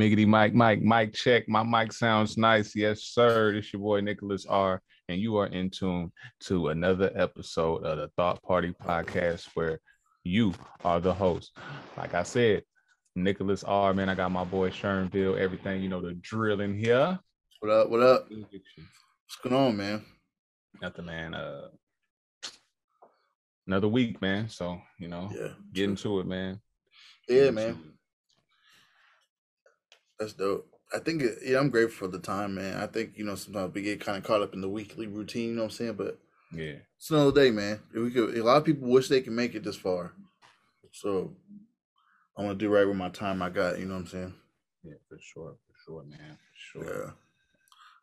Miggity Mike, Mike, Mike, check. My mic sounds nice. Yes, sir. This your boy Nicholas R. And you are in tune to another episode of the Thought Party Podcast where you are the host. Like I said, Nicholas R. Man, I got my boy Shernville, everything, you know, the drill in here. What up? What up? What's going on, man? Nothing, man. Uh another week, man. So, you know, Yeah. get into it, man. Yeah, Get man. It. That's dope. I think it, yeah, I'm grateful for the time, man. I think, you know, sometimes we get kind of caught up in the weekly routine, you know what I'm saying? But Yeah. it's another day, man. If we could a lot of people wish they could make it this far. So I want to do right with my time I got, you know what I'm saying? Yeah, for sure. For sure, man. For sure. Yeah.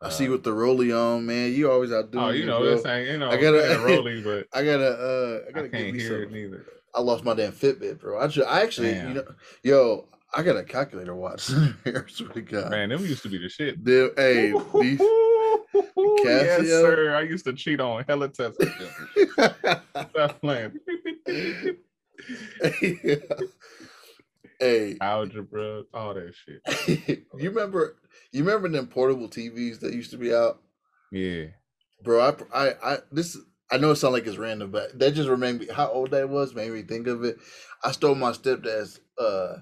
I see Uh, with the rollie on, man. You always outdo Oh, me, you know, bro. this ain't, you know, I I gotta- rolling, but I gotta uh I I gotta get can't hear it some. neither. I lost my damn Fitbit, bro. I should I actually Damn. you know yo, I got a calculator watch here. To God. Man, them used to be the shit. Dude, hey, these yes, sir. I used to cheat on hella tests. them. Stop playing. hey, Algebra, all that shit. you remember you remember them portable TVs that used to be out? Yeah. Bro, I I, I this I know it sounds like it's random, but that just reminded me how old that was, made me think of it. I stole my stepdad's uh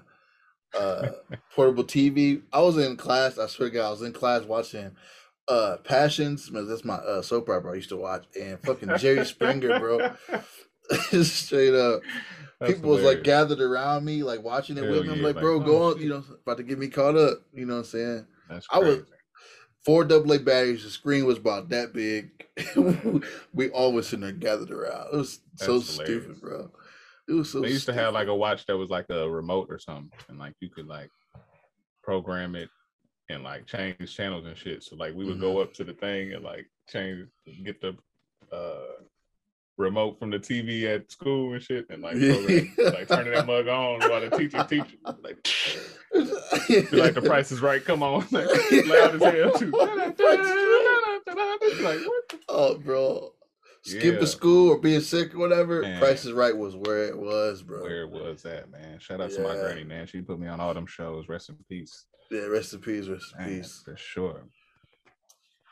uh portable TV. I was in class, I swear to God, I was in class watching uh Passions, man, that's my uh soap opera I used to watch, and fucking Jerry Springer, bro. Straight up. That's People was like gathered around me, like watching it Hell with me. I'm yeah, like, like, bro, oh, go on, you know, about to get me caught up. You know what I'm saying? That's I was- Four double A batteries, the screen was about that big. we always sitting there gathered around. It was so hilarious. stupid, bro. It was so They used to have like a watch that was like a remote or something, and like you could like program it and like change channels and shit. So like we would Mm-hmm. go up to the thing and like change, get the uh remote from the TV at school and shit, and like program, like turning that mug on while the teacher teaching. Like, like the price is right. Come on, like, loud as hell too. like what? The- Oh, bro. Skipping Yeah. school or being sick or whatever. Man. Price is Right was where it was, bro. Where was that, man? Shout out to my granny, man. She put me on all them shows. Rest in peace. Yeah, rest in peace, rest in Man, peace. for sure.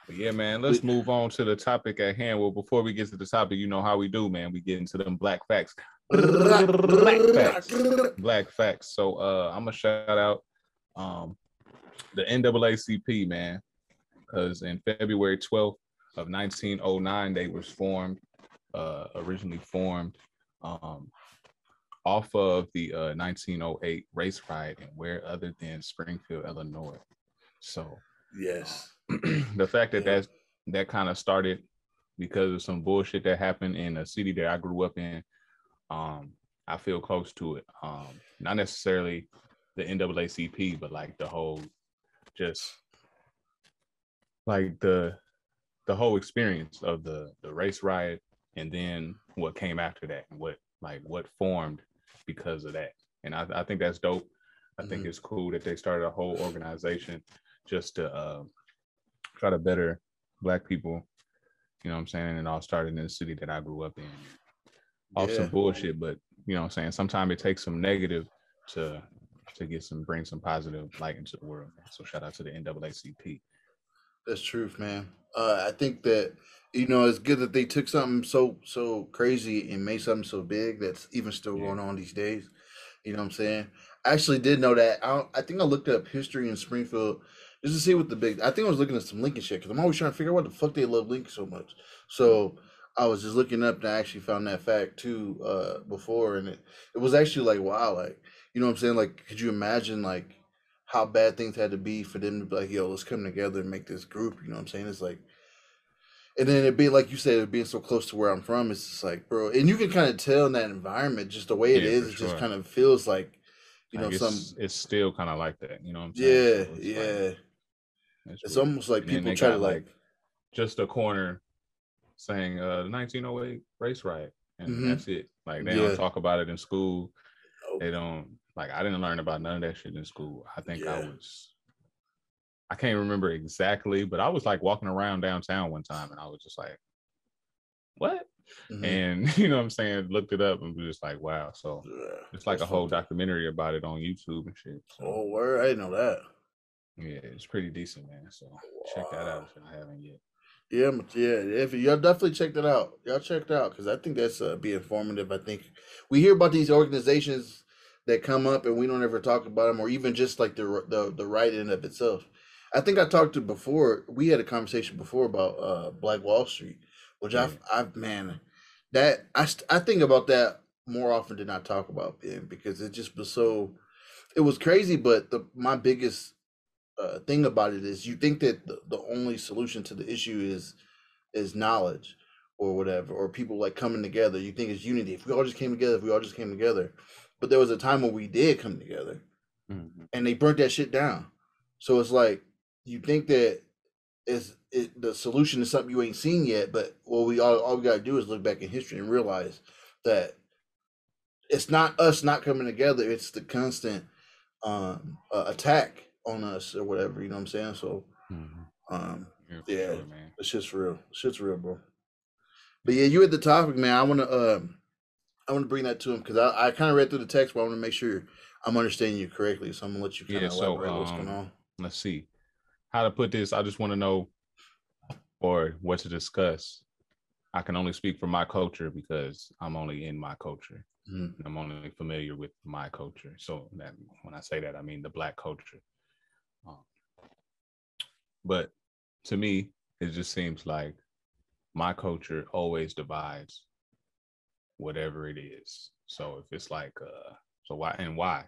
But yeah, man, let's move on to the topic at hand. Well, before we get to the topic, you know how we do, man. We get into them black facts. Black facts. Black facts. So uh I'm gonna shout out um the NAACP, man, because in February 12th of 1909, they was formed, uh originally formed um off of the uh 1908 race riot and where other than Springfield, Illinois. So Yes. the fact that Yeah. that's that kind of started because of some bullshit that happened in a city that I grew up in. Um, I feel close to it. Um, not necessarily the NAACP, but like the whole, just like the the whole experience of the the race riot, and then what came after that, and what like what formed because of that. And I, I think that's dope. I think Mhm. it's cool that they started a whole organization just to uh, try to better black people. You know what I'm saying? And it all started in the city that I grew up in. Off Yeah. some bullshit, but you know what I'm saying? Sometimes it takes some negative to to get some bring some positive light into the world. So shout out to the NAACP. That's truth, man. Uh, I think that you know it's good that they took something so so crazy and made something so big that's even still Yeah. going on these days. You know what I'm saying? I actually did know that. I I think I looked up history in Springfield just to see what the big. I think I was looking at some Lincoln shit because I'm always trying to figure out what the fuck they love Lincoln so much. So I was just looking up and I actually found that fact too uh, before, and it it was actually like wow, like you know what I'm saying? Like, could you imagine like how bad things had to be for them to be like, yo, let's come together and make this group. You know what I'm saying? It's like, and then it'd be like you said, it being so close to where I'm from. It's just like, bro, and you can kind of tell in that environment, just the way it Yeah, is. It just kind of feels like, you know, Like, some. it's, still kind of like that. You know what I'm saying? Yeah, So it's like- yeah. it's It's almost like And people try to got, like, just a corner saying uh 1908 race riot and Mhm. that's it like they Yeah. don't talk about it in school Nope. they don't like i didn't learn about none of that shit in school i think i was i can't remember exactly but i was like walking around downtown one time and i was just like what mhm. and you know what i'm saying looked it up and was just like wow so Yeah, it's like a whole documentary about it on youtube and shit so, Oh, word! I didn't know that. Yeah, it's pretty decent, man. So check that out if you haven't yet. Yeah, yeah. If y'all definitely check that out, y'all check that out because I think that's uh, be informative. I think we hear about these organizations that come up and we don't ever talk about them, or even just like the the the writing of itself. I think I talked to before. We had a conversation before about uh, Black Wall Street, which yeah. I've I've man, that I I think about that more often than I talk about Ben because it just was so it was crazy. But the my biggest uh, thing about it is you think that the, the only solution to the issue is is knowledge or whatever, or people like coming together. You think it's unity. If we all just came together, if we all just came together. But there was a time when we did come together, mm-hmm. and they burnt that shit down. So it's like you think that is it, the solution is something you ain't seen yet, but what we all, all we gotta do is look back in history and realize that it's not us not coming together; it's the constant um, uh, attack on us or whatever. You know what I'm saying? So, mm-hmm. um, yeah, yeah sure, man. it's just real. Shit's real, bro. But yeah, you at the topic, man. I want to, um, I want to bring that to him because I, I kind of read through the text, but I want to make sure I'm understanding you correctly. So I'm gonna let you kind of yeah, elaborate so, um, what's going on. Let's see how to put this. I just want to know, or what to discuss. I can only speak for my culture because I'm only in my culture. Mm-hmm. I'm only familiar with my culture. So that when I say that, I mean the black culture. Um, but to me, it just seems like my culture always divides whatever it is. So if it's like, uh, so why and why?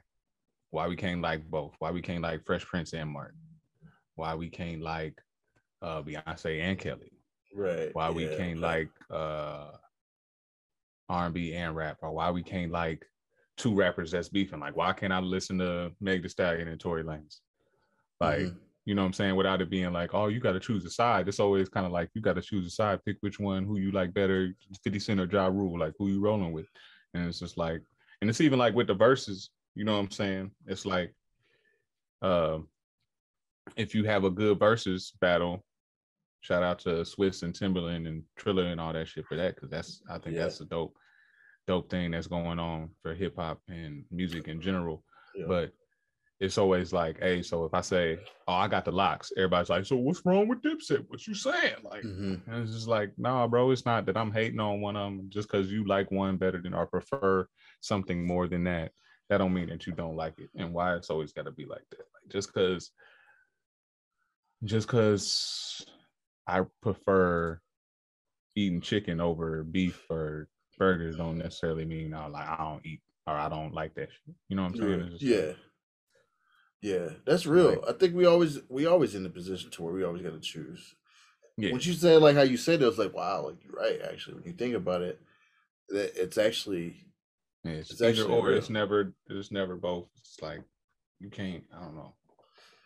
Why we can't like both? Why we can't like Fresh Prince and Martin? Why we can't like uh Beyonce and Kelly? Right. Why yeah, we can't right. like uh R&B and rap, or why we can't like two rappers that's beefing? Like, why can't I listen to Meg Thee Stallion and Tory Lanez? Like, mm-hmm. You know what I'm saying? Without it being like, oh, you got to choose a side. It's always kind of like you got to choose a side, pick which one, who you like better, 50 Cent or Ja Rule, like who you rolling with. And it's just like, and it's even like with the verses, you know what I'm saying? It's like, uh, if you have a good Verzuz battle, shout out to Swizz and Timbaland and Triller and all that shit for that, because that's I think yeah. that's a dope, dope thing that's going on for hip hop and music in general. Yeah. But it's always like, hey, so if I say, oh, I got the LOX, everybody's like, so what's wrong with Dipset? What you saying? Like, mm-hmm. and it's just like, nah, bro, it's not that I'm hating on one of them just because you like one better than or prefer something more than that. That don't mean that you don't like it. And why it's always got to be like that. Like just because, just because I prefer eating chicken over beef or burgers don't necessarily mean I like I don't eat or I don't like that shit. You know what I'm saying? yeah. Yeah, that's real. Like, I think we always we always in the position to where we always got to choose. Yeah. When you say like how you said it, was like wow, like you're right. Actually, when you think about it, that it's actually yeah, it's, it's either or. Real. It's never it's never both. It's like you can't. I don't know.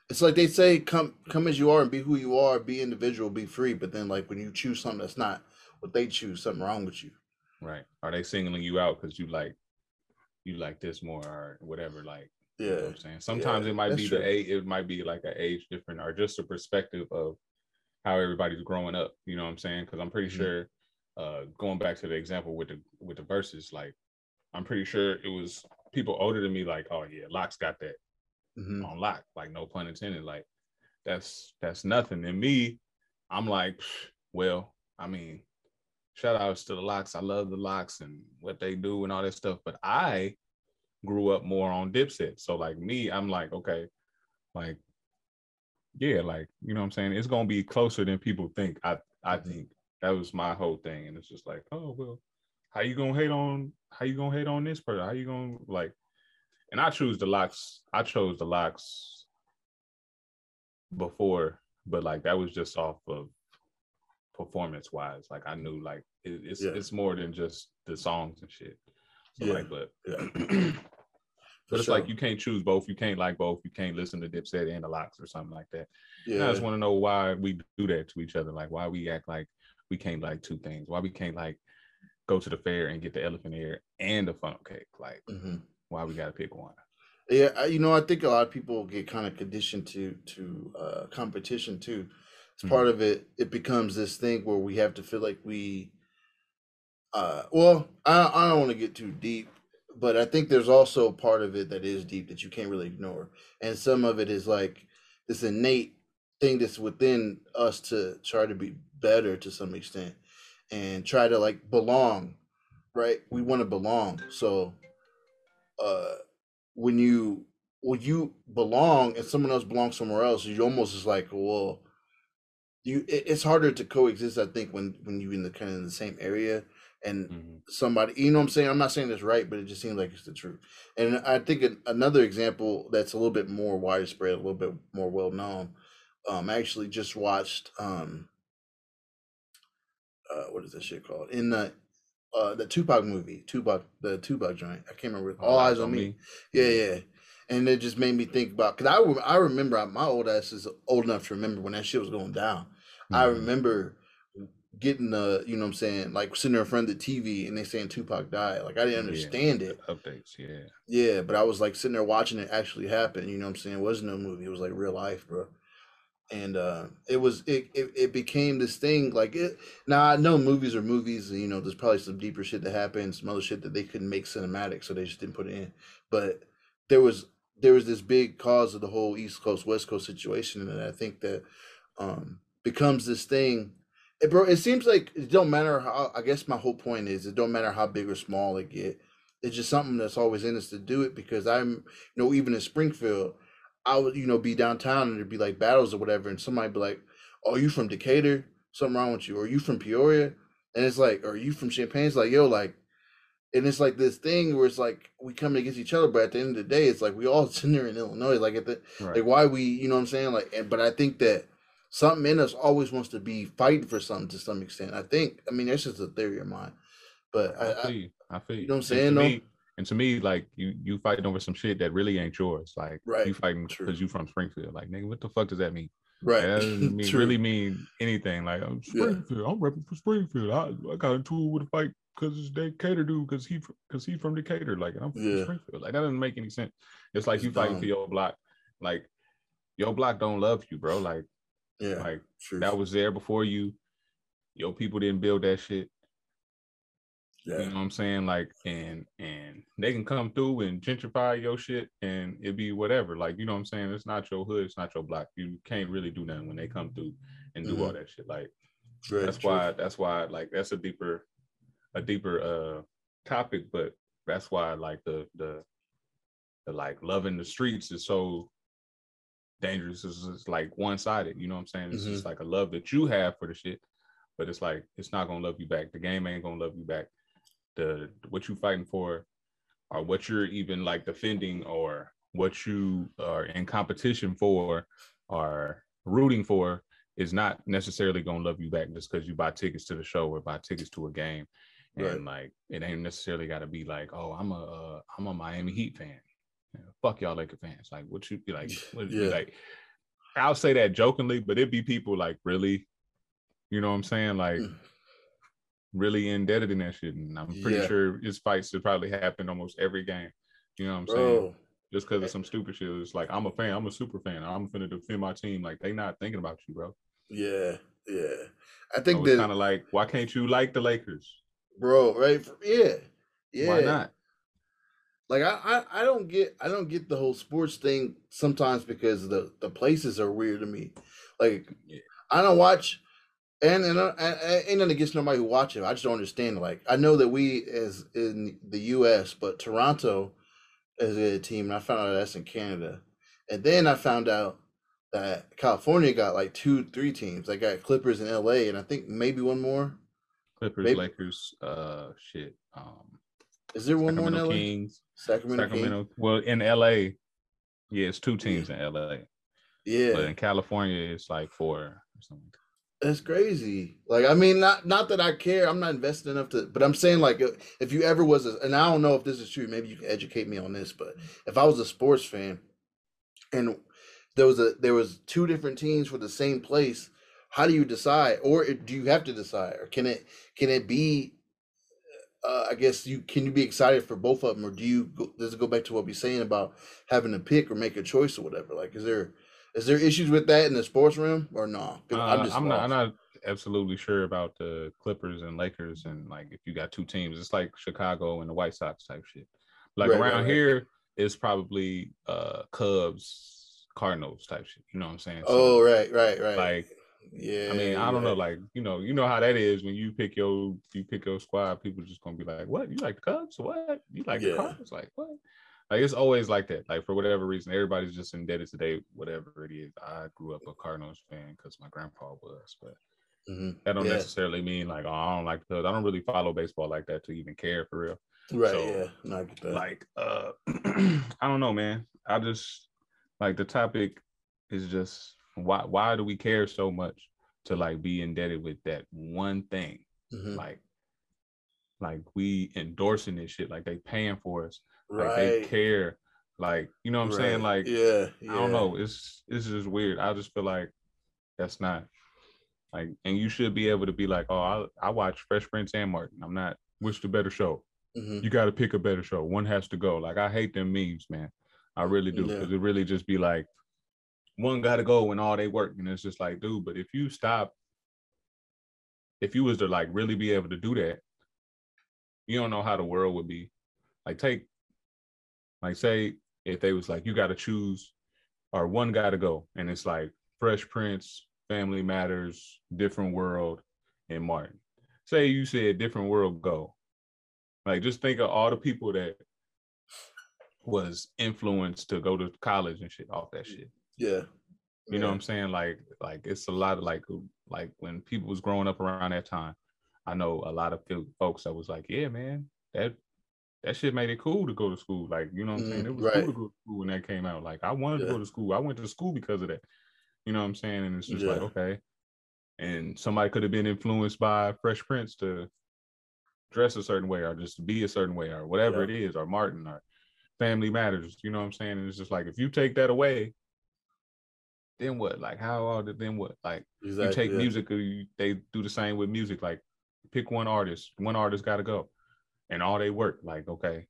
It's like they say, come come as you are and be who you are, be individual, be free. But then like when you choose something that's not what they choose, something wrong with you. Right? Are they singling you out because you like you like this more or whatever? Like yeah, you know I'm saying sometimes yeah, it might be true. the age, it might be like an age different or just a perspective of how everybody's growing up. You know what I'm saying? Because I'm pretty mm-hmm. sure, uh, going back to the example with the with the verses, like I'm pretty sure it was people older than me, like, oh yeah, LOX got that mm-hmm. on lock, like no pun intended. Like that's that's nothing. And me, I'm like, well, I mean, shout outs to the LOX. I love the LOX and what they do and all that stuff. But I grew up more on Dipset. So like me, I'm like, okay, like, yeah, like, you know what I'm saying? It's gonna be closer than people think. I I mm-hmm. think that was my whole thing. And it's just like, oh well, how you gonna hate on how you gonna hate on this person? How you gonna like and I choose the LOX, I chose the LOX before, but like that was just off of performance wise. Like I knew like it, it's yeah. it's more than just the songs and shit. So yeah. like, but yeah. but it's sure. like you can't choose both. You can't like both. You can't listen to Dipset and the LOX or something like that. Yeah. And I just want to know why we do that to each other. Like why we act like we can't like two things. Why we can't like go to the fair and get the elephant ear and the funnel cake. Like mm-hmm. why we got to pick one. Yeah, you know, I think a lot of people get kind of conditioned to to uh, competition too. It's mm-hmm. part of it. It becomes this thing where we have to feel like we uh, well, I, I don't want to get too deep, but I think there's also part of it that is deep that you can't really ignore. And some of it is like this innate thing that's within us to try to be better to some extent and try to like belong right we want to belong so uh when you when you belong and someone else belongs somewhere else you almost is like well you it, it's harder to coexist i think when when you in the kind of the same area and mm-hmm. somebody you know what i'm saying i'm not saying that's right but it just seems like it's the truth and i think another example that's a little bit more widespread a little bit more well known um I actually just watched um uh what is that shit called in the uh the tupac movie tupac the tupac joint i can't remember all, all eyes on me. me yeah yeah and it just made me think about because I I remember my old ass is old enough to remember when that shit was going down. Mm-hmm. I remember getting the you know what I'm saying like sitting there in front of the TV and they saying Tupac died. Like I didn't understand yeah, it. Updates, yeah. Yeah, but I was like sitting there watching it actually happen. You know what I'm saying? It wasn't no movie. It was like real life, bro. And uh it was it, it it became this thing like it now I know movies are movies, you know, there's probably some deeper shit that happened, some other shit that they couldn't make cinematic, so they just didn't put it in. But there was there was this big cause of the whole East Coast West Coast situation, and I think that um, becomes this thing. It, bro, it seems like it don't matter how. I guess my whole point is it don't matter how big or small it get. It's just something that's always in us to do it because I'm, you know, even in Springfield, I would, you know, be downtown and there'd be like battles or whatever, and somebody be like, "Oh, you from Decatur? Something wrong with you? Or you from Peoria?" And it's like, "Are you from Champaign?" It's like, "Yo, like, and it's like this thing where it's like we come against each other, but at the end of the day, it's like we all sitting there in Illinois. Like at the right. like why we, you know what I'm saying? Like, and, but I think that something in us always wants to be fighting for something to some extent. I think. I mean, that's just a theory of mine. But I, I feel you. I feel you. you know what I'm saying? though? Me, and to me, like you, you fighting over some shit that really ain't yours. Like right. you fighting because you from Springfield. Like nigga, what the fuck does that mean? Right. That doesn't mean, really mean anything. Like I'm Springfield. Yeah. I'm repping for Springfield. I, I got into it with a fight because it's Decatur dude because he because he's from Decatur. Like I'm from yeah. Springfield. Like that doesn't make any sense. It's like it's you fighting for your block. Like your block don't love you, bro. Like yeah, like that was there before you. Your people didn't build that shit. Yeah. You know what I'm saying? Like, and and they can come through and gentrify your shit and it be whatever. Like, you know what I'm saying? It's not your hood, it's not your block. You can't really do nothing when they come through and do mm-hmm. all that shit. Like Very that's true. why that's why like that's a deeper a deeper uh topic, but that's why like the the the like loving the streets is so dangerous. It's, it's like one sided. You know what I'm saying? It's mm-hmm. just like a love that you have for the shit, but it's like it's not gonna love you back. The game ain't gonna love you back. The what you fighting for, or what you're even like defending, or what you are in competition for, or rooting for, is not necessarily gonna love you back just because you buy tickets to the show or buy tickets to a game and like it ain't necessarily got to be like, oh, I'm a uh, I'm a Miami Heat fan. Yeah, fuck y'all Laker fans. Like, what you be like? What yeah. like? I'll say that jokingly, but it'd be people like really, you know what I'm saying? Like, mm. really indebted in that shit. And I'm pretty yeah. sure his fights have probably happened almost every game. You know what I'm Bro. saying? Just because of some stupid shit. It's like I'm a fan. I'm a super fan. I'm gonna defend my team. Like they not thinking about you, bro. Yeah, yeah. I think so that kind of like, why can't you like the Lakers? bro. Right? Yeah, yeah. Why not? Like I, I, I don't get, I don't get the whole sports thing sometimes because the the places are weird to me. Like. I don't watch, and and, uh, and, and ain't nothing against nobody who watch it. I just don't understand. Like I know that we as in the U.S., but Toronto is a team, and I found out that's in Canada, and then I found out that California got like two, three teams. They got Clippers in L.A. and I think maybe one more. Clippers, Maybe. Lakers, uh, shit. Um, is there one Sacramento more in LA? Kings, Sacramento, Sacramento. Kings? Well, in LA, yeah, it's two teams yeah. in LA. Yeah, but in California, it's like four or something. That's crazy. Like, I mean, not not that I care. I'm not invested enough to, but I'm saying like, if you ever was, a, and I don't know if this is true. Maybe you can educate me on this. But if I was a sports fan, and there was a there was two different teams for the same place, how do you decide or eh, do you have to decide or can it can it be uh, I guess you can you be excited for both of them, or do you go, does it go back to what we're saying about having to pick or make a choice or whatever? Like, is there is there issues with that in the sports room or no? Uh, I'm, I'm not I'm not absolutely sure about the Clippers and Lakers and like if you got two teams, it's like Chicago and the White Sox type shit. Like right, around right, here, right. it's probably uh Cubs, Cardinals type shit. You know what I'm saying? So, oh, right, right, right. Like, yeah. I mean, I don't know, like you know, you know how that is when you pick your you pick your squad. People just gonna be like, "What? You like the Cubs? What? You like yeah. the Cardinals? Like what?" Like it's always like that. Like for whatever reason, everybody's just indebted today, whatever it is. I grew up a Cardinals fan because my grandpa was, but mm-hmm. that don't yeah. necessarily mean like, oh, I don't like the Cubs. I don't really follow baseball like that to even care for real. Right. So, yeah. Not like, uh, I don't know, man. I just like the topic is just why why do we care so much to like be indebted with that one thing? Mm-hmm. Like, like we endorsing this shit, like they paying for us, right. like they care, like you know what I'm right. saying? Like, yeah, yeah, I don't know. It's it's just weird. I just feel like that's not like, and you should be able to be like, oh, I I watch Fresh Prince and Martin. I'm not which the better show. Mm-hmm. You got to pick a better show. One has to go. Like I hate them memes, man. I really do because yeah. it really just be like one got to go when all they work, and it's just like, dude. But if you stop, if you was to like really be able to do that, you don't know how the world would be. Like take, like say if they was like you got to choose, or one got to go, and it's like Fresh Prince, Family Matters, Different World, and Martin. Say you said Different World go. Like just think of all the people that was influenced to go to college and shit off that shit. Yeah. You know what I'm saying? Like, like it's a lot of like, like when people was growing up around that time, I know a lot of folks that was like, yeah, man, that that shit made it cool to go to school. Like, you know what I'm saying? Mm, it was right. cool to go to school when that came out. Like, I wanted yeah. to go to school. I went to school because of that. You know what I'm saying? And it's just yeah. like, okay. And somebody could have been influenced by Fresh Prince to dress a certain way or just be a certain way or whatever yeah. it is, or Martin or Family Matters. You know what I'm saying? And it's just like if you take that away, then what? Like how are the then what? Like exactly, you take yeah. music, you, they do the same with music. Like pick one artist, one artist got to go, and all they work. Like okay,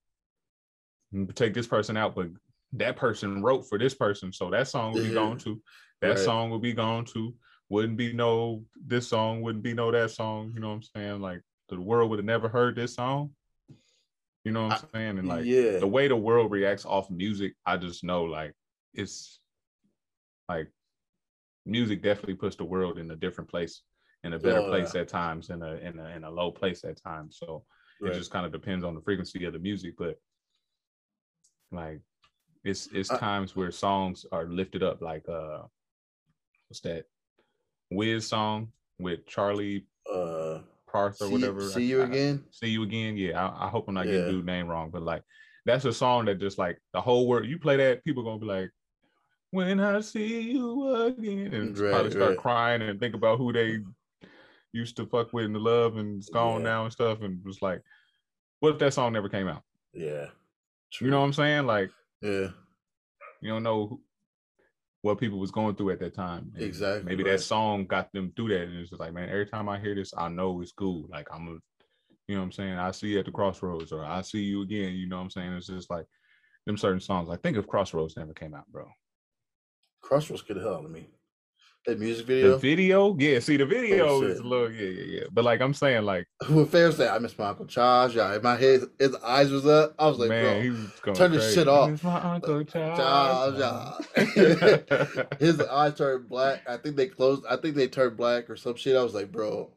mm, take this person out, but that person wrote for this person, so that song will be gone too. That right. song will be gone too. Wouldn't be no this song, wouldn't be no that song. You know what I'm saying? Like the world would have never heard this song. You know what I'm saying? And like yeah. the way the world reacts off music, I just know like it's like music definitely puts the world in a different place, in a better oh, place at times, in a in a in a low place at times. So right. it just kind of depends on the frequency of the music, but like it's it's I, times where songs are lifted up, like uh, what's that? Wiz song with Charlie uh Parth or see, whatever. See you I, again. I, see you again. Yeah, I, I hope I'm not yeah. getting dude name wrong, but like that's a song that just like the whole world. you play that people gonna be like, when I see you again, and right, probably start right. crying and think about who they used to fuck with in the love and it's gone yeah. now and stuff, and was like, what if that song never came out? Yeah, True. you know what I'm saying? Like, yeah, you don't know what people was going through at that time. And exactly. Maybe right. that song got them through that, and it's just like, man, every time I hear this, I know it's cool. Like I'm a, you know what I'm saying? I see you at the crossroads, or I see you again. You know what I'm saying? It's just like them certain songs. I think if Crossroads never came out, bro. Crossroads could hell of me. That music video. The video, yeah. See, the oh, video oh, is a little, yeah, yeah, yeah. But like I'm saying, like when Fair said, "I miss my uncle Charles," yeah, in my head, his eyes was up. I was like, man, bro, turn this shit off. my uncle Charles. Charles his eyes turned black. I think they closed. I think they turned black or some shit. I was like, bro,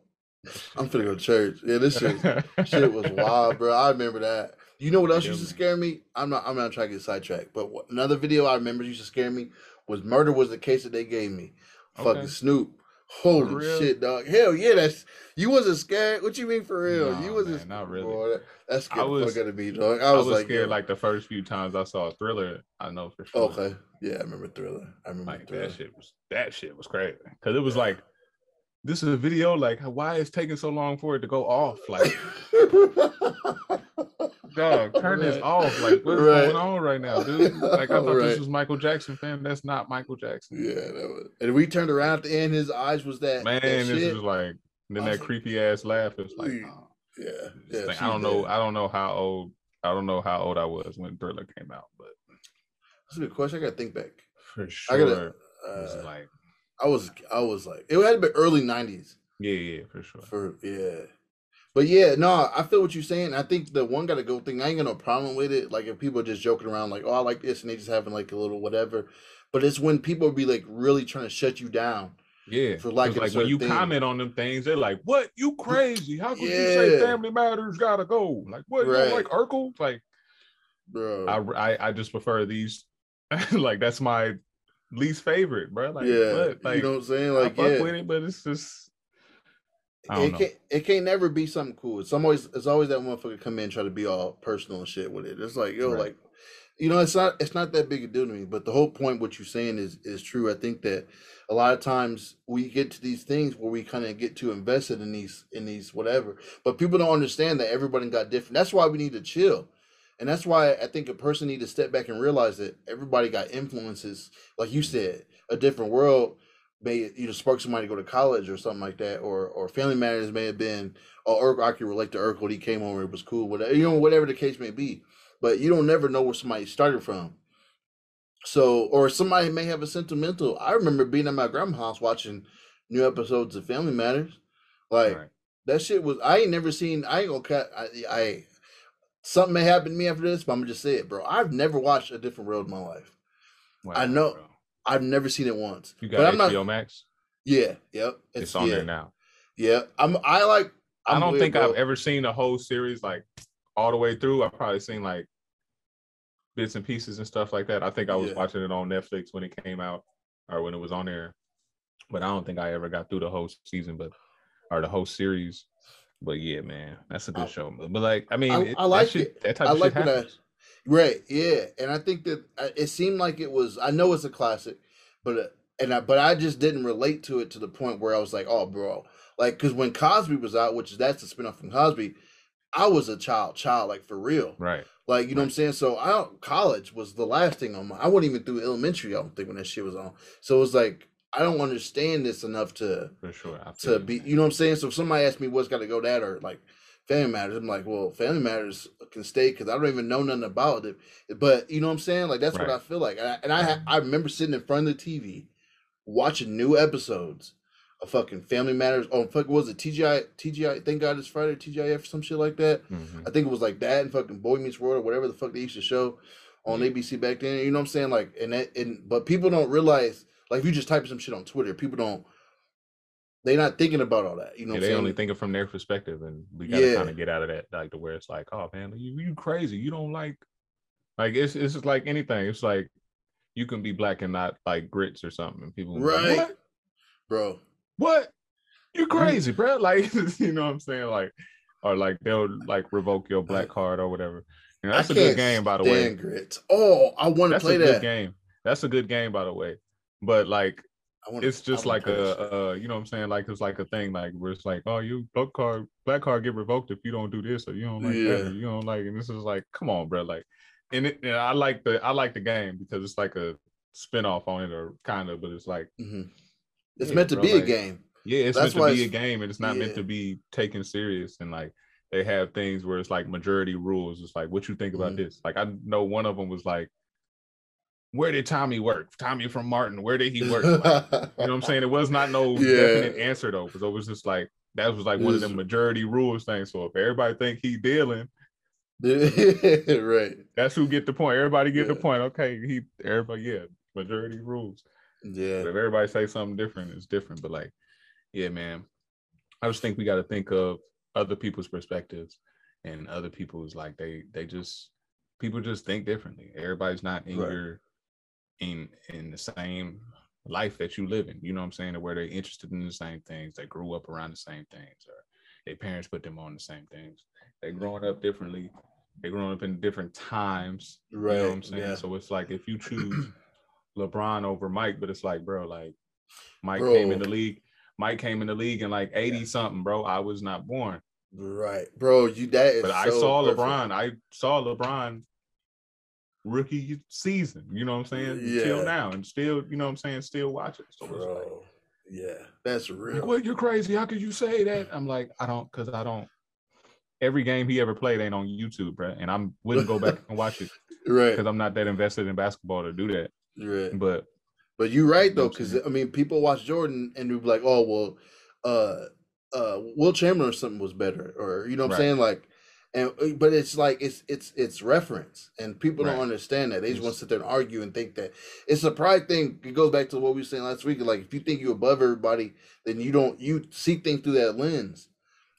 I'm finna go to church. Yeah, this shit, shit was wild, bro. I remember that. You know what else yeah, used to scare me? I'm not. I'm not trying to get sidetracked. But what, another video I remember used to scare me was "Murder Was the Case That They Gave Me." Okay. Fucking Snoop. Holy shit, dog! Hell yeah, that's you wasn't scared. What you mean for real? No, you wasn't man, not really. Boy, that, that's scared I was, fuck out of me, dog. I was, I was like, scared like the first few times I saw a Thriller. I know for sure. Okay, yeah, I remember Thriller. I remember like thriller. that shit was that shit was crazy because it was like this is a video. Like, why is taking so long for it to go off? Like, dog, turn right. this off. Like, what's right. going on right now, dude? Like, I thought right. this was Michael Jackson, fam. That's not Michael Jackson. Yeah, that was. And we turned around at the end. His eyes was that man. That this shit. was like then that like, creepy ass laugh. It's like, oh. yeah, yeah. I don't know. I don't know how old. I don't know how old I was when Thriller came out, but that's a good question. I gotta think back. For sure. I gotta. Uh, like I was I was like it had to be early nineties. Yeah, yeah, for sure. For yeah. But yeah, no, I feel what you're saying. I think the one got to go thing. I ain't got no problem with it. Like if people are just joking around, like, oh, I like this, and they just having like a little whatever. But it's when people be like really trying to shut you down. Yeah, For like, like when you thing. comment on them things, they're like, "What? You crazy? How could you say Family Matters gotta go? Like, what? You Right. don't like Urkel? Like, Bro. I, I I just prefer these. like that's my least favorite, bro. Like, yeah, what? Like, you know what I'm saying? I Like, fuck yeah, with it, but it's just I it know. can't it can't never be something cool. It's always it's always that motherfucker come in and try to be all personal and shit with it. It's like yo, Right. like you know, it's not it's not that big a deal to me. But the whole point, what you're saying is is true. I think that a lot of times we get to these things where we kind of get too invested in these in these whatever. But people don't understand that everybody got different. That's why we need to chill. And that's why I think a person need to step back and realize that everybody got influences, like you said, a different world may you know spark somebody to go to college or something like that, or or Family Matters may have been, or I can relate to Urkel. He came over, it was cool, whatever you know, whatever the case may be. But you don't never know where somebody started from. So, or somebody may have a sentimental. I remember being at my grandma's house watching new episodes of Family Matters. Like Right. that shit was. I ain't never seen. I ain't gonna cut. I, I something may happen to me after this, but I'm gonna just say it, bro. I've never watched a different world in my life. I know- bro. I've never seen it once. You but got I'm HBO not. Max. Yeah. Yep. It's, on yeah, there now. Yeah. I'm. I like. I'm I'm do not think bro. I've ever seen the whole series like all the way through. I've probably seen like bits and pieces and stuff like that. I think I was Yeah. watching it on Netflix when it came out or when it was on there. But I don't think I ever got through the whole season, but or the whole series. But yeah, man, that's a good I- show. But like, I mean, I- it, I like that, shit, it. that type I of like shit I- happens. Right. Yeah. And I think that uh, it seemed like it was. I know it's a classic, but uh, and I but I just didn't relate to it to the point where I was like, oh, bro, like because when Cosby was out, which is that's the spinoff from Cosby, I was a child, child, like for real. Right. Like you know what I'm saying. So I don't, college was the last thing on my. I wasn't even through elementary. I don't think when that shit was on. So it was like I don't understand this enough to For sure. To be. You know what I'm saying. So if somebody asked me what's got to go that or like Family Matters, I'm like, well, Family Matters can stay because I don't even know nothing about it. But you know what I'm saying. Like that's what I feel like. And I, and I I remember sitting in front of the TV watching new episodes of fucking Family Matters. Oh, fuck, what was it TGI? TGI. Thank God it's Friday. TGIF or some shit like that. Mhm. I think it was like that and fucking Boy Meets World or whatever the fuck they used to show on Yeah. ABC back then. You know what I'm saying? Like, and that, and but people don't realize, like, if you just type some shit on Twitter, people don't. They not thinking about all that. You know, Yeah, what they saying? only thinking from their perspective, and we gotta Yeah. kind of get out of that, like to where it's like, oh man, you you crazy, you don't like, like it's it's just like anything. It's like you can be black and not like grits or something, and people be like, Right. what bro. what you crazy, bro? Like you know what I'm saying, like or like they'll like revoke your black card or whatever. You know, that's I a good game, by the way. grits. Oh, I want to That's play a good that. game. That's a good game, by the way. But like wanna, it's just like a, uh, you know what I'm saying? Like it's like a thing, like where it's like, oh, you black card, black card get revoked if you don't do this or you don't like that, Yeah. or you don't like, and this is like, come on, bro, like, and it, and I like the, I like the game because it's like a spin-off on it or kind of, but it's like, Mhm. It's Yeah, meant to bro, be a game. yeah, it's That's meant to be a game and it's not meant to be taken serious and like they have things where it's like majority rules. It's like, what you think about Mhm. this? Like I know one of them was like, where did Tommy work? Tommy from Martin, where did he work? Like, you know what I'm saying? It was not no Yeah. definite answer though, because it was just like that was like one of them majority rules things. So if everybody think he dealing, right. that's who get the point. Everybody get the point. Okay, he everybody, yeah, majority rules. But Yeah. if everybody say something different, it's different. But like, yeah, man, I just think we got to think of other people's perspectives and other people's like they they just people just think differently. Everybody's not in Right. your in in the same life that you live in. You know what I'm saying? Where they're interested in the same things, they grew up around the same things, or their parents put them on the same things. They're growing up differently. They're growing up in different times. Right. You know what I'm saying? Yeah. So it's like if you choose LeBron over Mike, but it's like, bro, like Mike came in the league. Mike came in the league in like 80 something, bro. I was not born. Right, bro. You that is. But I saw perfect. LeBron. I saw LeBron rookie season. You know what I'm saying? Yeah. Till now. And still, you know what I'm saying, still watch it. So it's like, bro. Yeah, that's real. like, what you're crazy. How could you say that? I'm like, I don't cause I don't every game he ever played ain't on YouTube, bro. And I wouldn't go back and watch it right, because I'm not that invested in basketball to do that. right. But But you're right though, because? I mean, people watch Jordan and be like, "Oh well, uh, uh Will Chamberlain or something was better, or you know what Right. I'm saying, like. And uh, but it's like it's it's it's reference, and people don't understand that. They just want to sit there and argue and think that it's a pride thing. It goes back to what we were saying last week. Like if you think you're above everybody, then you don't you see things through that lens,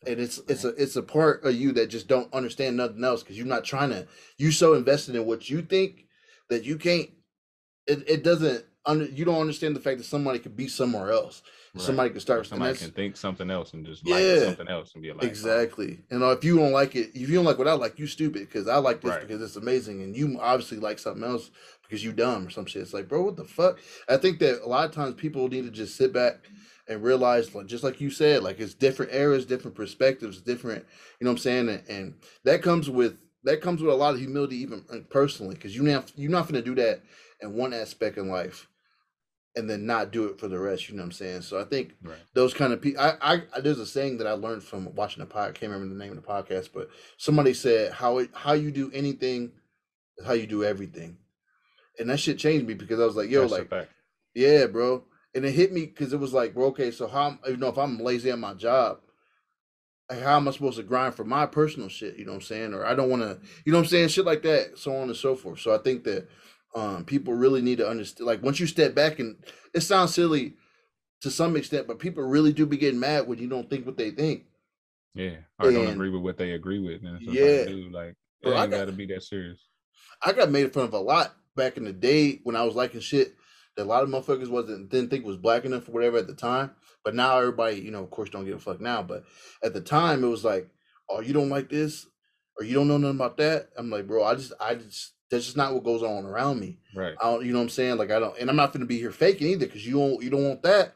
and it's it's a it's a part of you that just don't understand nothing else because you're not trying to. you're so invested in what you think that you can't. It, it doesn't under you don't understand the fact that somebody could be somewhere else. Right. Somebody Or start. and somebody can think something else and just like something else and be like, oh, Exactly. And uh, if you don't like it, if you don't like what I like, you stupid because I like this Right. because it's amazing, and you obviously like something else because you dumb or some shit. It's like, bro, what the fuck? I think that a lot of times people need to just sit back and realize, like, just like you said, like it's different eras, different perspectives, different. You know what I'm saying? And, and that comes with that comes with a lot of humility, even personally, because you not you're not going to do that in one aspect in life, and then not do it for the rest. You know what I'm saying? So I think Right. those kind of people. I, I there's a saying that I learned from watching the podcast. I can't remember the name of the podcast, but somebody said how it, how you do anything is how you do everything, and that shit changed me because I was like, yo, That's like yeah, bro, and it hit me because it was like, bro, okay, so how you know if I'm lazy at my job. How am I supposed to grind for my personal shit? You know what I'm saying? Or I don't want to, you know what I'm saying? Shit like that, so on and so forth. So I think that um, people really need to understand. Like once you step back, and it sounds silly to some extent, but people really do be getting mad when you don't think what they think. Yeah. I don't agree with what they agree with. And Yeah. like, dude, like, it Bro, ain't got- got to be that serious. I got made fun of a lot back in the day when I was liking shit that a lot of motherfuckers wasn't didn't think was black enough or whatever at the time. But now everybody, you know, of course, don't give a fuck now. But at the time, it was like, oh, you don't like this, or you don't know nothing about that. I'm like, bro, I just, I just, that's just not what goes on around me. Right. I don't, you know what I'm saying? Like I don't, and I'm not gonna be here faking either because you don't, you don't want that.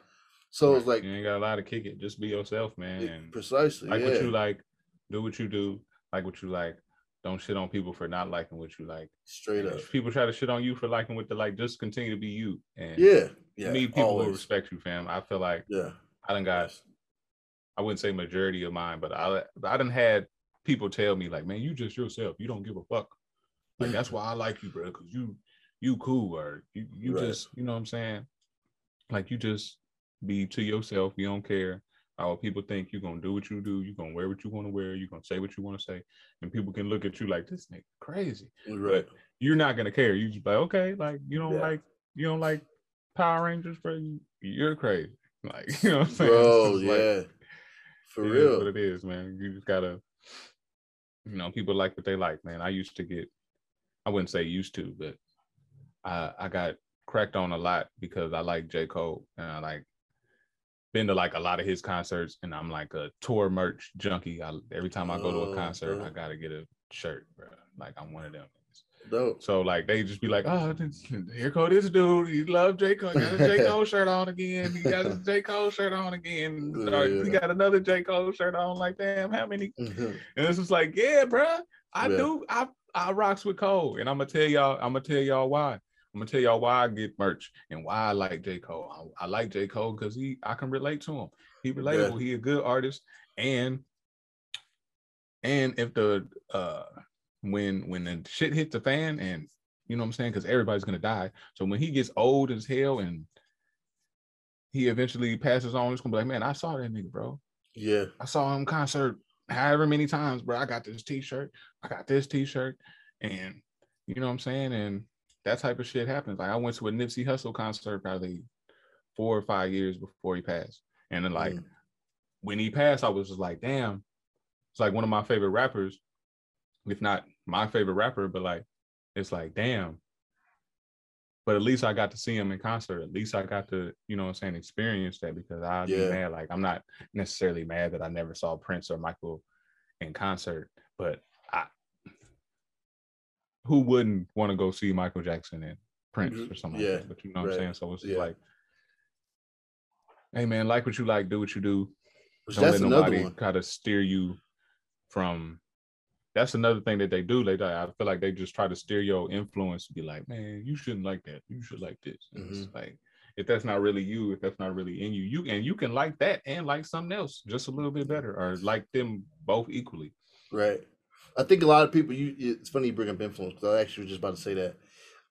So it's like you ain't got a lot to kick it. Just be yourself, man. And precisely, like yeah, what you like, do what you do, like what you like. Don't shit on people for not liking what you like. straight And up, if people try to shit on you for liking what they like, just continue to be you. And yeah, yeah. need people who always. respect you, fam. I feel like Yeah, I done got I wouldn't say majority of mine, but I I done had people tell me like, man, you just yourself. You don't give a fuck. Like mm. that's why I like you, bro, because you you cool or you you Right. just you know what I'm saying. Like you just be to yourself. You don't care how people think. You're gonna do what you do. You're gonna wear what you want to wear. You're gonna say what you want to say, and people can look at you like this nigga crazy. right. You're not gonna care. You just be like, okay, like you don't Yeah. like you don't like Power Rangers, bro. You, you're crazy. Like you know what I'm saying. Bro, just like- yeah, for real. what it is, man. You just gotta, you know, people like what they like, man. I used to get, I wouldn't say used to, but I I got cracked on a lot because I like J Cole and I like been to like a lot of his concerts, and I'm like a tour merch junkie. I, every time I go to Oh, a concert, bro. I gotta get a shirt, bro. Like I'm one of them. Dope. So like they just be like, oh, this, here go this dude. He love J Cole. He got his J Cole shirt on again. He got his J Cole shirt on again. Or He got another J Cole shirt on. Like damn, how many? And it's just like, yeah, bro. I Yeah. do. I I rocks with Cole, and I'm gonna tell y'all. I'm gonna tell y'all why. I'm gonna tell y'all why I get merch and why I like J Cole. I, I like J Cole because he I can relate to him. He relatable. He a good artist, and and if the uh when when the shit hits the fan and you know what I'm saying because everybody's gonna die. So when he gets old as hell and he eventually passes on, it's gonna be like, man, I saw that nigga, bro. Yeah, I saw him concert however many times, bro. I got this t-shirt, I got this t-shirt, and you know what I'm saying? And that type of shit happens. Like I went to a Nipsey Hussle concert probably four or five years before he passed. And then like Mm. when he passed, I was just like, damn, it's like one of my favorite rappers, if not my favorite rapper, but like it's like, damn. But at least I got to see him in concert. At least I got to, you know what I'm saying, experience that because I'd Yeah. be mad. Like I'm not necessarily mad that I never saw Prince or Michael in concert, but I who wouldn't want to go see Michael Jackson and Prince Mhm. or something Yeah, like that? But you know what right. I'm saying? So it's Yeah. like, hey man, like what you like, do what you do. Which Don't let another nobody one. try to steer you from that's another thing that they do. They I feel like they just try to steer your influence to be like, man, you shouldn't like that. You should like this. Mm-hmm. It's like if that's not really you, if that's not really in you, you and you can like that and like something else just a little bit better, or like them both equally. Right. I think a lot of people. You. It's funny you bring up influence because I actually was just about to say that.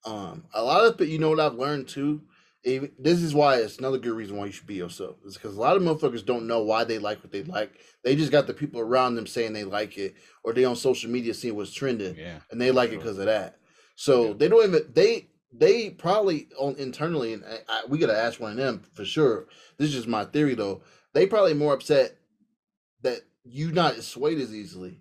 Um, a lot of people. You know what I've learned too even, this is why it's another good reason why you should be yourself. It's because a lot of motherfuckers don't know why they like what they like. They just got the people around them saying they like it, or they on social media seeing what's trending, Yeah. and they like it because of that. So Yeah. they don't even they they probably on internally, and I, I, we gotta ask one of them for sure. This is just my theory though. They probably more upset that you not swayed as easily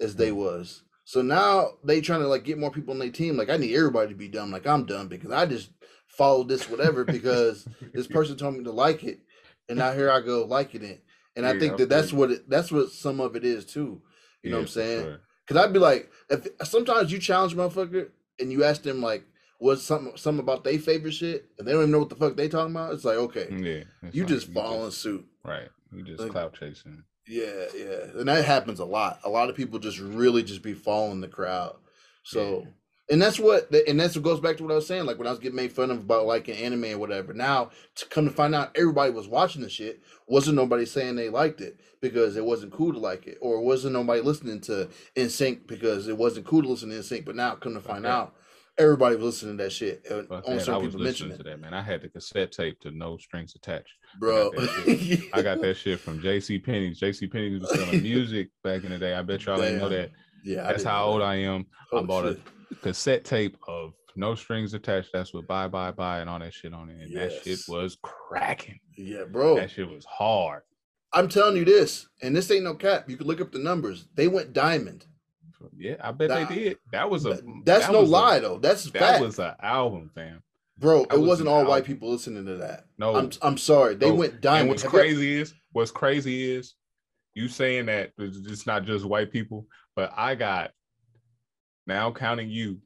as they hmm. was. So now they trying to like get more people on their team. Like I need everybody to be dumb. Like I'm dumb because I just followed this whatever because this person told me to like it, and now here I go liking it. And I think that that's what it, that's what some of it is too. You know what I'm saying? sure. Cause I'd be like, if sometimes you challenge a motherfucker and you ask them like, what's something something about their favorite shit, and they don't even know what the fuck they talking about. It's like, okay, Yeah. you like just follow suit. Right. You just Like- clout chasing. Yeah, yeah, and that happens a lot. A lot of people just really just be following the crowd. So, Yeah. And that's what, and that's what goes back to what I was saying. Like when I was getting made fun of about like an anime or whatever. Now to come to find out, everybody was watching the shit. Wasn't nobody saying they liked it because it wasn't cool to like it, or wasn't nobody listening to NSYNC because it wasn't cool to listen to NSYNC. But now, come to find Okay. out, everybody was listening to that shit. And Fuck only that. I was listening it, to that, man. I had the cassette tape to No Strings Attached. bro. that I got that shit from JC Penney's. JC Penney's was selling music back in the day. I bet y'all didn't know that. yeah, That's how old. I am. Oh, I bought shit. a cassette tape of No Strings Attached. That's with Bye Bye Bye and all that shit on it. And that shit was cracking. Yeah, bro. That shit was hard. I'm telling you this, and this ain't no cap. You can look up the numbers. They went diamond. Yeah, I bet That- they did. That was a That's that no was a- lie though. That's that fact, was an album, fam. bro. that It was wasn't an all white people listening to that. No, I'm I'm sorry. They no. went And diamond. what's Have crazy is what's crazy is you saying that it's not just white people, but I got now counting you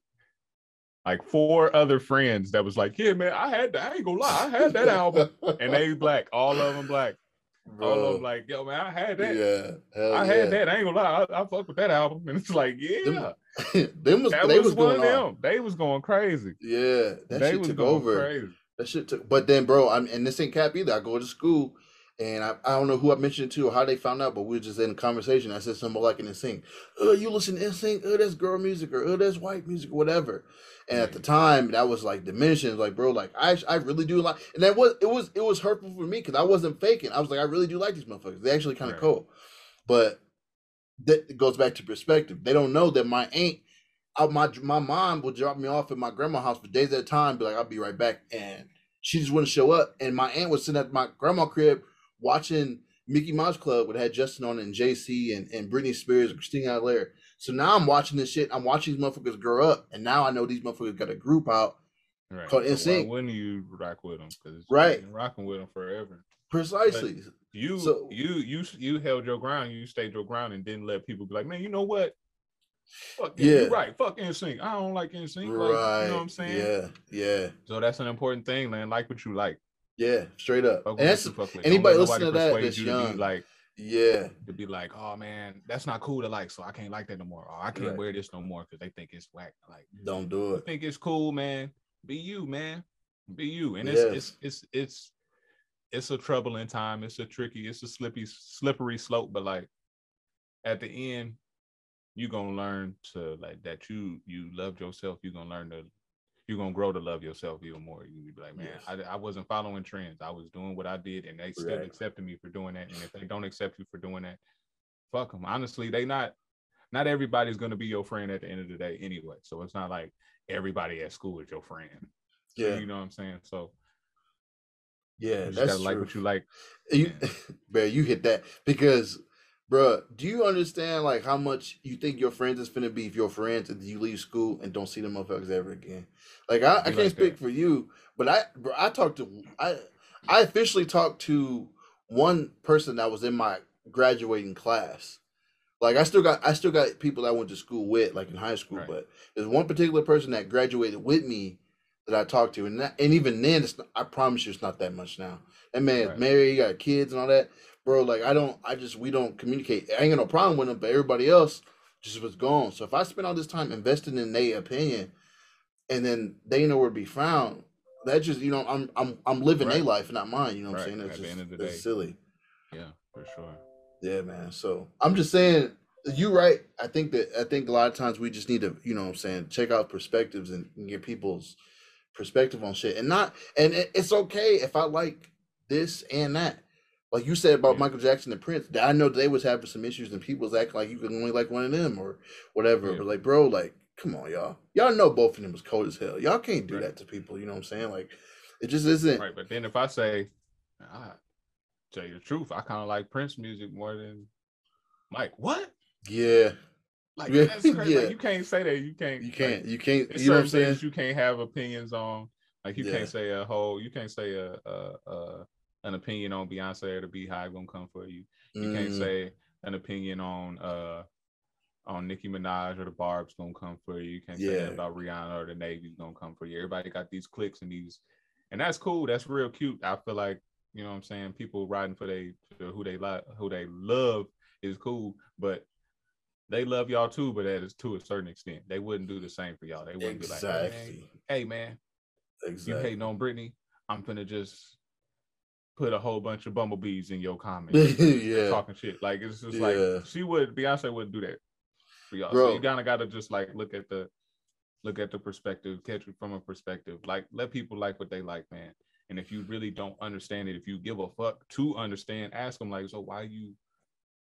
like four other friends that was like, yeah, man, I had that. I ain't gonna lie, I had that album, and they black, all of them black, all of them like, yo, man, I had that. yeah, I yeah. had that. I ain't gonna lie, I, I fuck with that album, and it's like, yeah, them was that they was, was one going of on. them. They was going crazy. Yeah, that they shit was took going over. crazy. That shit took. But then, bro, I'm and this ain't cap either. I go to school, and I, I don't know who I mentioned it to or how they found out, but we were just in a conversation. I said something like NSYNC. Oh, you listen to sync? Oh, that's girl music, or oh, that's white music, whatever. And at the mm. time, that was like diminishing. Like, bro, like I, I really do like, and that was it was it was hurtful for me because I wasn't faking. I was like, I really do like these motherfuckers. They actually kind of Right. cool, but that goes back to perspective. They don't know that my aunt, uh, my my mom would drop me off at my grandma's house for days at a time. Be like, I'll be right back, and she just wouldn't show up. And my aunt was sitting at my grandma crib watching Mickey Mouse Club, which had Justin on it, and JC and and Britney Spears and Christina Aguilera. So now I'm watching this shit. I'm watching these motherfuckers grow up, and now I know these motherfuckers got a group out. Right. Called So why NSYNC. wouldn't you rock with them? Because Right. rocking with them forever. Precisely. You So- you you you held your ground. You stayed your ground and didn't let people be like, man, you know what? Fuck yeah, Yeah. right. Fuck NSYNC. I don't like NSYNC. Like, right. you know what I'm saying? Yeah. Yeah. So that's an important thing, man. Like what you like. Yeah. Straight up. And that's you fuck with. anybody listening to that that's you to young. be like yeah. to be like, oh man, that's not cool to like, so I can't like that no more. Or I can't Right. wear this no more because they think it's whack. Like Don't do it. think it's cool, man. Be you, man. Be you. And it's Yes. it's it's it's it's a troubling time. It's a tricky, it's a slippy, slippery slope. But like at the end, you're gonna learn to like that you you loved yourself. You're gonna learn to you're gonna grow to love yourself even more. You be like, man, Yes. I, I wasn't following trends. I was doing what I did, and they still Right. accepted me for doing that. And if they don't accept you for doing that, fuck them. Honestly, they not not everybody's gonna be your friend at the end of the day anyway. So it's not like everybody at school is your friend. Yeah. You know what I'm saying? So Yeah. you just That's gotta like what you like. You, bro, you hit that because, bruh, do you understand like how much you think your friends is finna be if your friends and you leave school and don't see them motherfuckers ever again? Like I, I can't like speak that. for you, but I, bro, I talked to I, I officially talked to one person that was in my graduating class. Like I still got I still got people that I went to school with, like in high school, Right. but there's one particular person that graduated with me that I talked to, and that, and even then, it's not, I promise you, it's not that much now. That man's Right. married, he got kids and all that, bro. Like I don't, I just we don't communicate. I ain't got no problem with them, but everybody else just was gone. So if I spend all this time investing in their opinion, and then they know where to be found, that just you know I'm I'm I'm living their Right. life, not mine. You know what I'm Right. saying? At That's the just end of the day. silly. Yeah, for sure. Yeah, man. So I'm just saying, you right. I think that I think a lot of times we just need to, you know what I'm saying, check out perspectives and, and get people's perspective on shit, and not and it, it's okay if I like this and that. Like you said about Yeah. Michael Jackson and Prince, I know they was having some issues, and people was acting like you could only like one of them or whatever. Yeah. But like, bro, like, come on, y'all. Y'all know both of them was cold as hell. Y'all can't do Right. that to people. You know what I'm saying? Like, it just isn't. Right, but then if I say, I tell you the truth, I kind of like Prince music more than Mike. What? Yeah, Like Yeah, that's crazy. yeah. Like, you can't say that. You can't. you can't. You can't. You know what I'm saying? you can't have opinions on. Like you Yeah. can't say a whole. You can't say a, a, a an opinion on Beyonce or the BeyHive gonna come for you. You can't Mm, say an opinion on uh on Nicki Minaj or the Barbz gonna come for you. You can't say that about Rihanna or the Navy's gonna come for you. Everybody got these clicks and these, and that's cool. That's real cute. I feel like you know what I'm saying. People riding for they for who they like, who they love is cool, but they love y'all too, but that is to a certain extent. They wouldn't do the same for y'all. They wouldn't be like, hey, hey man, you Exactly. hating on Britney? I'm finna just put a whole bunch of bumblebees in your comments yeah. talking shit. Like it's just Yeah. like she would Beyonce wouldn't do that for y'all. So you kinda gotta just like look at the look at the perspective, catch it from a perspective. Like let people like what they like, man. And if you really don't understand it, if you give a fuck to understand, ask them like, so why you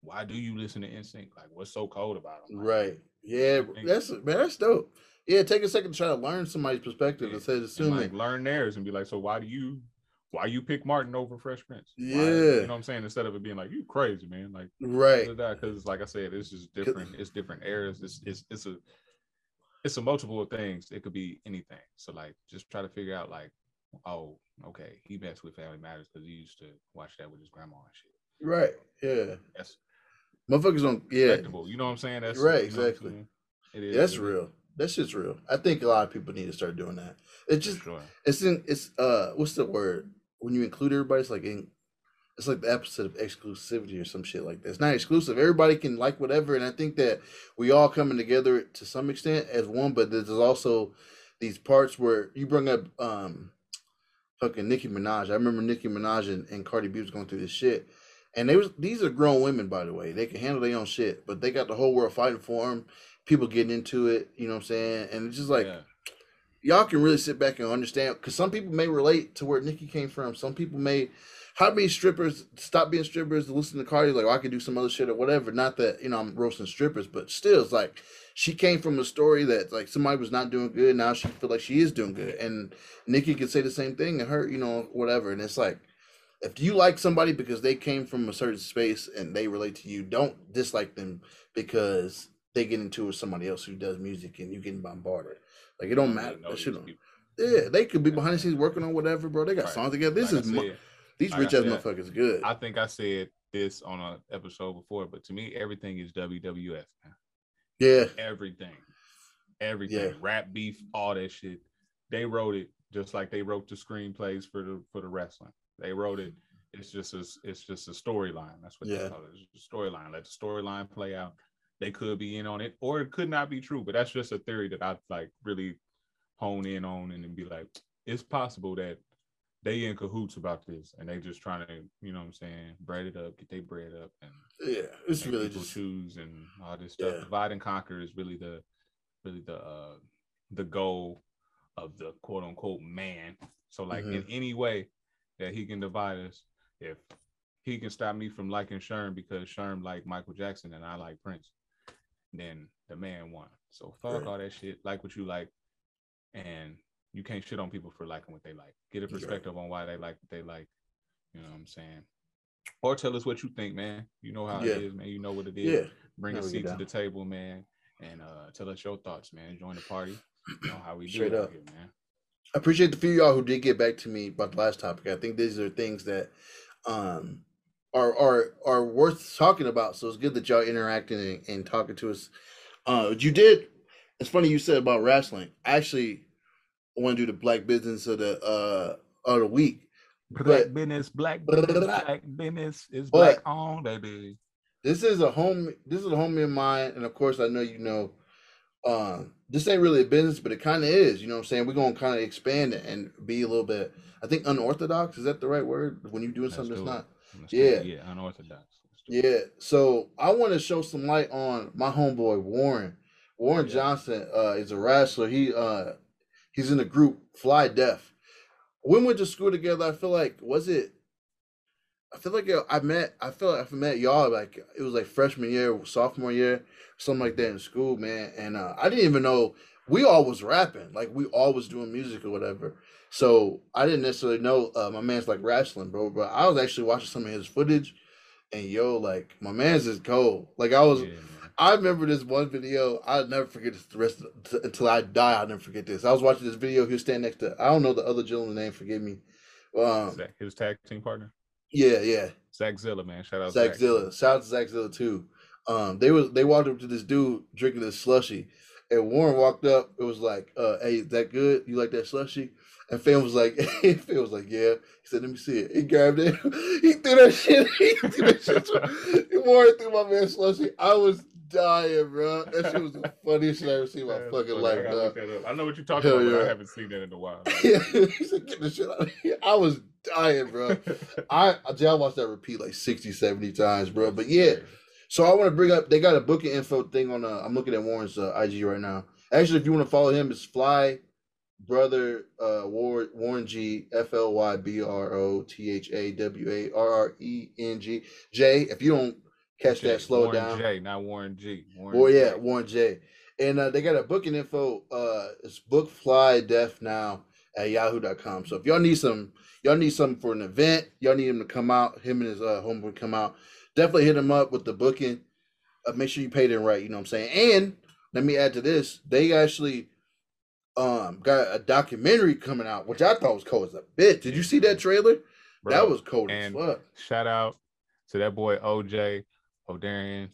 why do you listen to Instinct? Like what's so cold about them? Right. Yeah. That's man. That's dope. Yeah. Take a second to try to learn somebody's perspective Yeah, instead of and assuming. like learn theirs and be like, so why do you why you pick Martin over Fresh Prince? Why- Yeah. you know what I'm saying? Instead of it being like you crazy, man. Like right. because it's like I said, it's just different. It's different eras. It's it's it's a it's a multiple of things. It could be anything. So like, just try to figure out like, oh, okay, he messed with Family Matters because he used to watch that with his grandma and shit. Right. Yeah. That's Motherfuckers don't. Yeah. You know what I'm saying? That's Right, you know I'm exactly. It is. That's real. That shit's real. I think a lot of people need to start doing that. It's just sure. it's in it's uh what's the word when you include everybody? It's like in it's like the opposite of exclusivity or some shit like that. It's not exclusive. Everybody can like whatever, and I think that we all coming together to some extent as one. But there's also these parts where you bring up um fucking Nicki Minaj. I remember Nicki Minaj and, and Cardi B was going through this shit. And they was these are grown women, by the way. They can handle their own shit, but they got the whole world fighting for them. People getting into it, you know what I'm saying? And it's just like yeah. Y'all can really sit back and understand because some people may relate to where Nicki came from. Some people may how many strippers stop being strippers to listen to Cardi like oh, I could do some other shit or whatever. Not that you know I'm roasting strippers, but still it's like she came from a story that like somebody was not doing good. Now she feel like she is doing good, and Nicki could say the same thing and her you know whatever. And it's like if you like somebody because they came from a certain space and they relate to you, don't dislike them because they get into with somebody else who does music and you getting bombarded. Like it don't matter. That shit don't- yeah, they could be behind the scenes working on whatever, bro. They got Right. songs together. This Like is said, these like rich ass motherfuckers good. I think I said this on an episode before, but to me, everything is WWF. Man. yeah, everything, everything, Yeah. rap beef, all that shit. They wrote it just like they wrote the screenplays for the for the wrestling. They wrote it. It's just a it's just a storyline. That's what Yeah. they call it. It's a storyline. Let the storyline play out. They could be in on it, or it could not be true. But that's just a theory that I like really hone in on and be like, it's possible that they in cahoots about this and they just trying to, you know what I'm saying, bread it up, get their bread up and yeah. It's really people just choose and all this stuff. Yeah. Divide and conquer is really the really the uh the goal of the quote unquote man. So like in Mm-hmm. any way that he can divide us, if he can stop me from liking Sherm because Sherm like Michael Jackson and I like Prince, then the man won. So fuck Right. all that shit. Like what you like, and you can't shit on people for liking what they like. Get a Right. perspective on why they like what they like. You know what I'm saying? Or tell us what you think, man. You know how Yeah. it is, man. You know what it is. yeah. Bring a seat to the table, man, and uh tell us your thoughts, man. Join the party. You know how we do Straight it up. here, man. I appreciate the few y'all who did get back to me about the last topic. I think these are things that um are are are worth talking about. So it's good that y'all interacting and, and talking to us. Uh you did it's funny you said about wrestling. I actually want to do the black business of the uh of the week. Black But- business, black business, black business is black on, baby. this is a home this is a homie of mine and of course i know you know um this ain't really a business but it kind of is you know what i'm saying we're gonna kind of expand it and be a little bit i think unorthodox is that the right word when you're doing Let's something that's not Let's do it. Yeah. yeah, unorthodox. Let's do it. yeah so i want to show some light on my homeboy warren warren Yeah. johnson uh is a wrestler he uh He's in the group Fly Def. We went to school together. I feel like was it? I feel like I met. I feel like I met y'all like it was like freshman year, sophomore year, something like that in school, man. And uh, I didn't even know we all was rapping. Like we all was doing music or whatever. So I didn't necessarily know uh, my man's like wrestling, bro. But I was actually watching some of his footage, and yo, like my man's is cold. Like I was. Yeah I remember this one video. I'll never forget this the rest of, until I die. I'll never forget this. I was watching this video. He was standing next to. I don't know the other gentleman's name. Forgive me. Um, his tag team partner. Yeah, yeah. Zach Zilla, man. Shout out Zach, Zach Zilla. Shout out to Zach Zilla too. Um, they was they walked up to this dude drinking this slushy, and Warren walked up. It was like, uh, "Hey, is that good? You like that slushy?" And Fam was like, Fam was like, yeah. He said, let me see it. He grabbed it. he threw that shit. He threw that shit. Warren threw my man slushy. I was dying, bro. That shit was the funniest shit I ever seen in my fucking life, I, I know what you're talking Hell about, yeah. but I haven't seen that in a while. yeah, he said, get the shit out of here. I was dying, bro. I, I watched that repeat like 60, 70 times, bro. But yeah, so I want to bring up, they got a booking info thing on, uh, I'm looking at Warren's uh, IG right now. Actually, if you want to follow him, it's Fly Brother uh, Warren, Warren G, F L Y B R O T H A W A R R E N G. J, if you don't catch J, that, slow down. Warren down. J, not Warren G. Warren well, yeah, J. Warren J. And uh, they got a booking info. Uh, it's book fly def now at yahoo.com. So if y'all need some, y'all need something for an event, y'all need him to come out, him and his uh, homeboy come out, definitely hit them up with the booking. Uh, make sure you paid it right, you know what I'm saying? And let me add to this, they actually um got a documentary coming out, which I thought was cool as a bit. Did you see that trailer? Bro, that was cold as fuck. Shout out to that boy OJ O'Darian.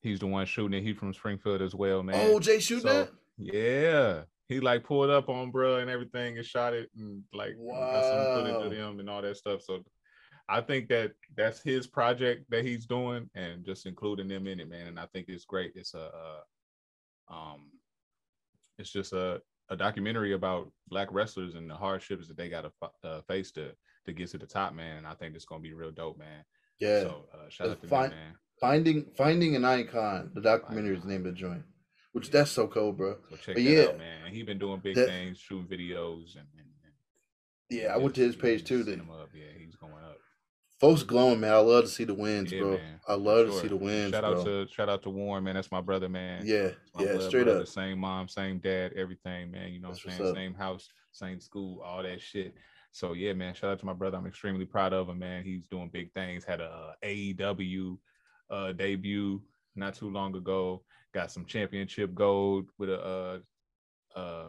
He's the one shooting it. He from Springfield as well, man. OJ shooting so, Yeah. He like pulled up on bro and everything and shot it and like wow. got some footage of him and all that stuff. So I think that that's his project that he's doing and just including them in it, man. And I think it's great. It's a, uh, um, it's just a a documentary about black wrestlers and the hardships that they got to uh, face to to get to the top, man. And I think it's gonna be real dope, man. Yeah. So uh, shout out to find, me, man. Finding Finding an Icon, the documentary is the name of the joint. Which that's so cool, bro. So check but that yeah, out, man. He been doing big that, things, shooting videos and, and, and yeah, I went to his page too. Then yeah, he's going up folks glowing, man. I love to see the wins, yeah, bro. Man. I love sure. to see the wins. Shout bro. out to shout out to Warren, man. That's my brother, man. Yeah, yeah, straight brother, up. Same mom, same dad, everything, man. You know what I'm saying? Same house, same school, all that shit. So yeah, man. Shout out to my brother. I'm extremely proud of him, man. He's doing big things. Had a uh, AEW uh, debut not too long ago. Got some championship gold with a uh, uh,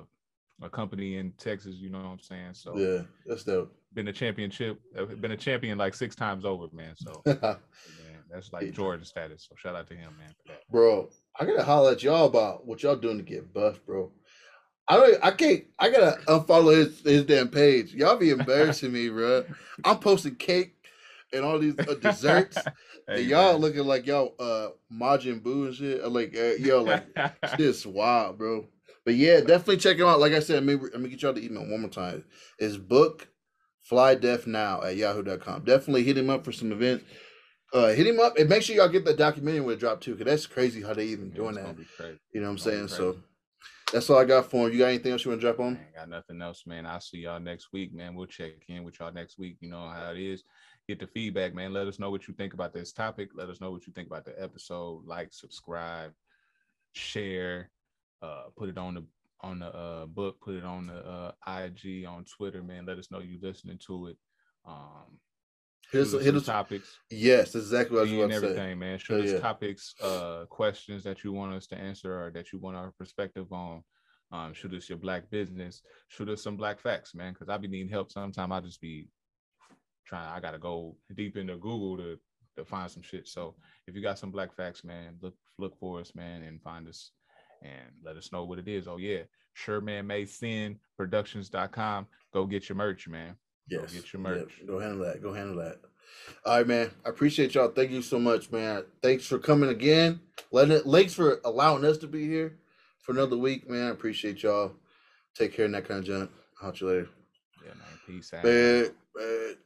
a company in Texas. You know what I'm saying? So yeah, that's dope been a championship, uh, been a champion like six times over, man. So man, that's like Jordan status. So shout out to him, man, Bro, I gotta holler at y'all about what y'all doing to get buff, bro. I don't. I can't. I gotta unfollow his his damn page. Y'all be embarrassing me, bro. I'm posting cake and all these uh, desserts, hey, and y'all man. looking like y'all uh Majin Buu and shit. Like uh, yo, like shit's wild, bro. But yeah, definitely check him out. Like I said, let me, let me get y'all the email one more time. It's book Fly Def now at yahoo.com. Definitely hit him up for some events. Uh, hit him up and make sure y'all get the documentary when it drop too, because that's crazy how they even yeah, doing that. You know what I'm saying? So that's all I got for him. You got anything else you want to drop on? got nothing else, man. I'll see y'all next week, man. We'll check in with y'all next week. You know how it is. Get the feedback, man. Let us know what you think about this topic. Let us know what you think about the episode. Like, subscribe, share, uh, put it on the on the uh, book, put it on the uh, IG, on Twitter, man. Let us know you listening to it. Um, Here's, here's topics. Yes, exactly what I was about everything, say. man. Shoot us yeah. topics, uh, questions that you want us to answer or that you want our perspective on. Um, shoot us your black business. Shoot us some black facts, man. Because I be needing help. Sometimes I just be trying. I gotta go deep into Google to to find some shit. So if you got some black facts, man, look look for us, man, and find us and let us know what it is. Oh yeah, Sherman Mason Productions.com. Go get your merch, man. Yes. Go get your merch. Yep. Go handle that. Go handle that. All right, man. I appreciate y'all. Thank you so much, man. Thanks for coming again. Letting it, thanks for allowing us to be here for another week, man. I appreciate y'all. Take care and that kind of junk. I'll catch you later. Yeah, man. Peace out. Bad, bad.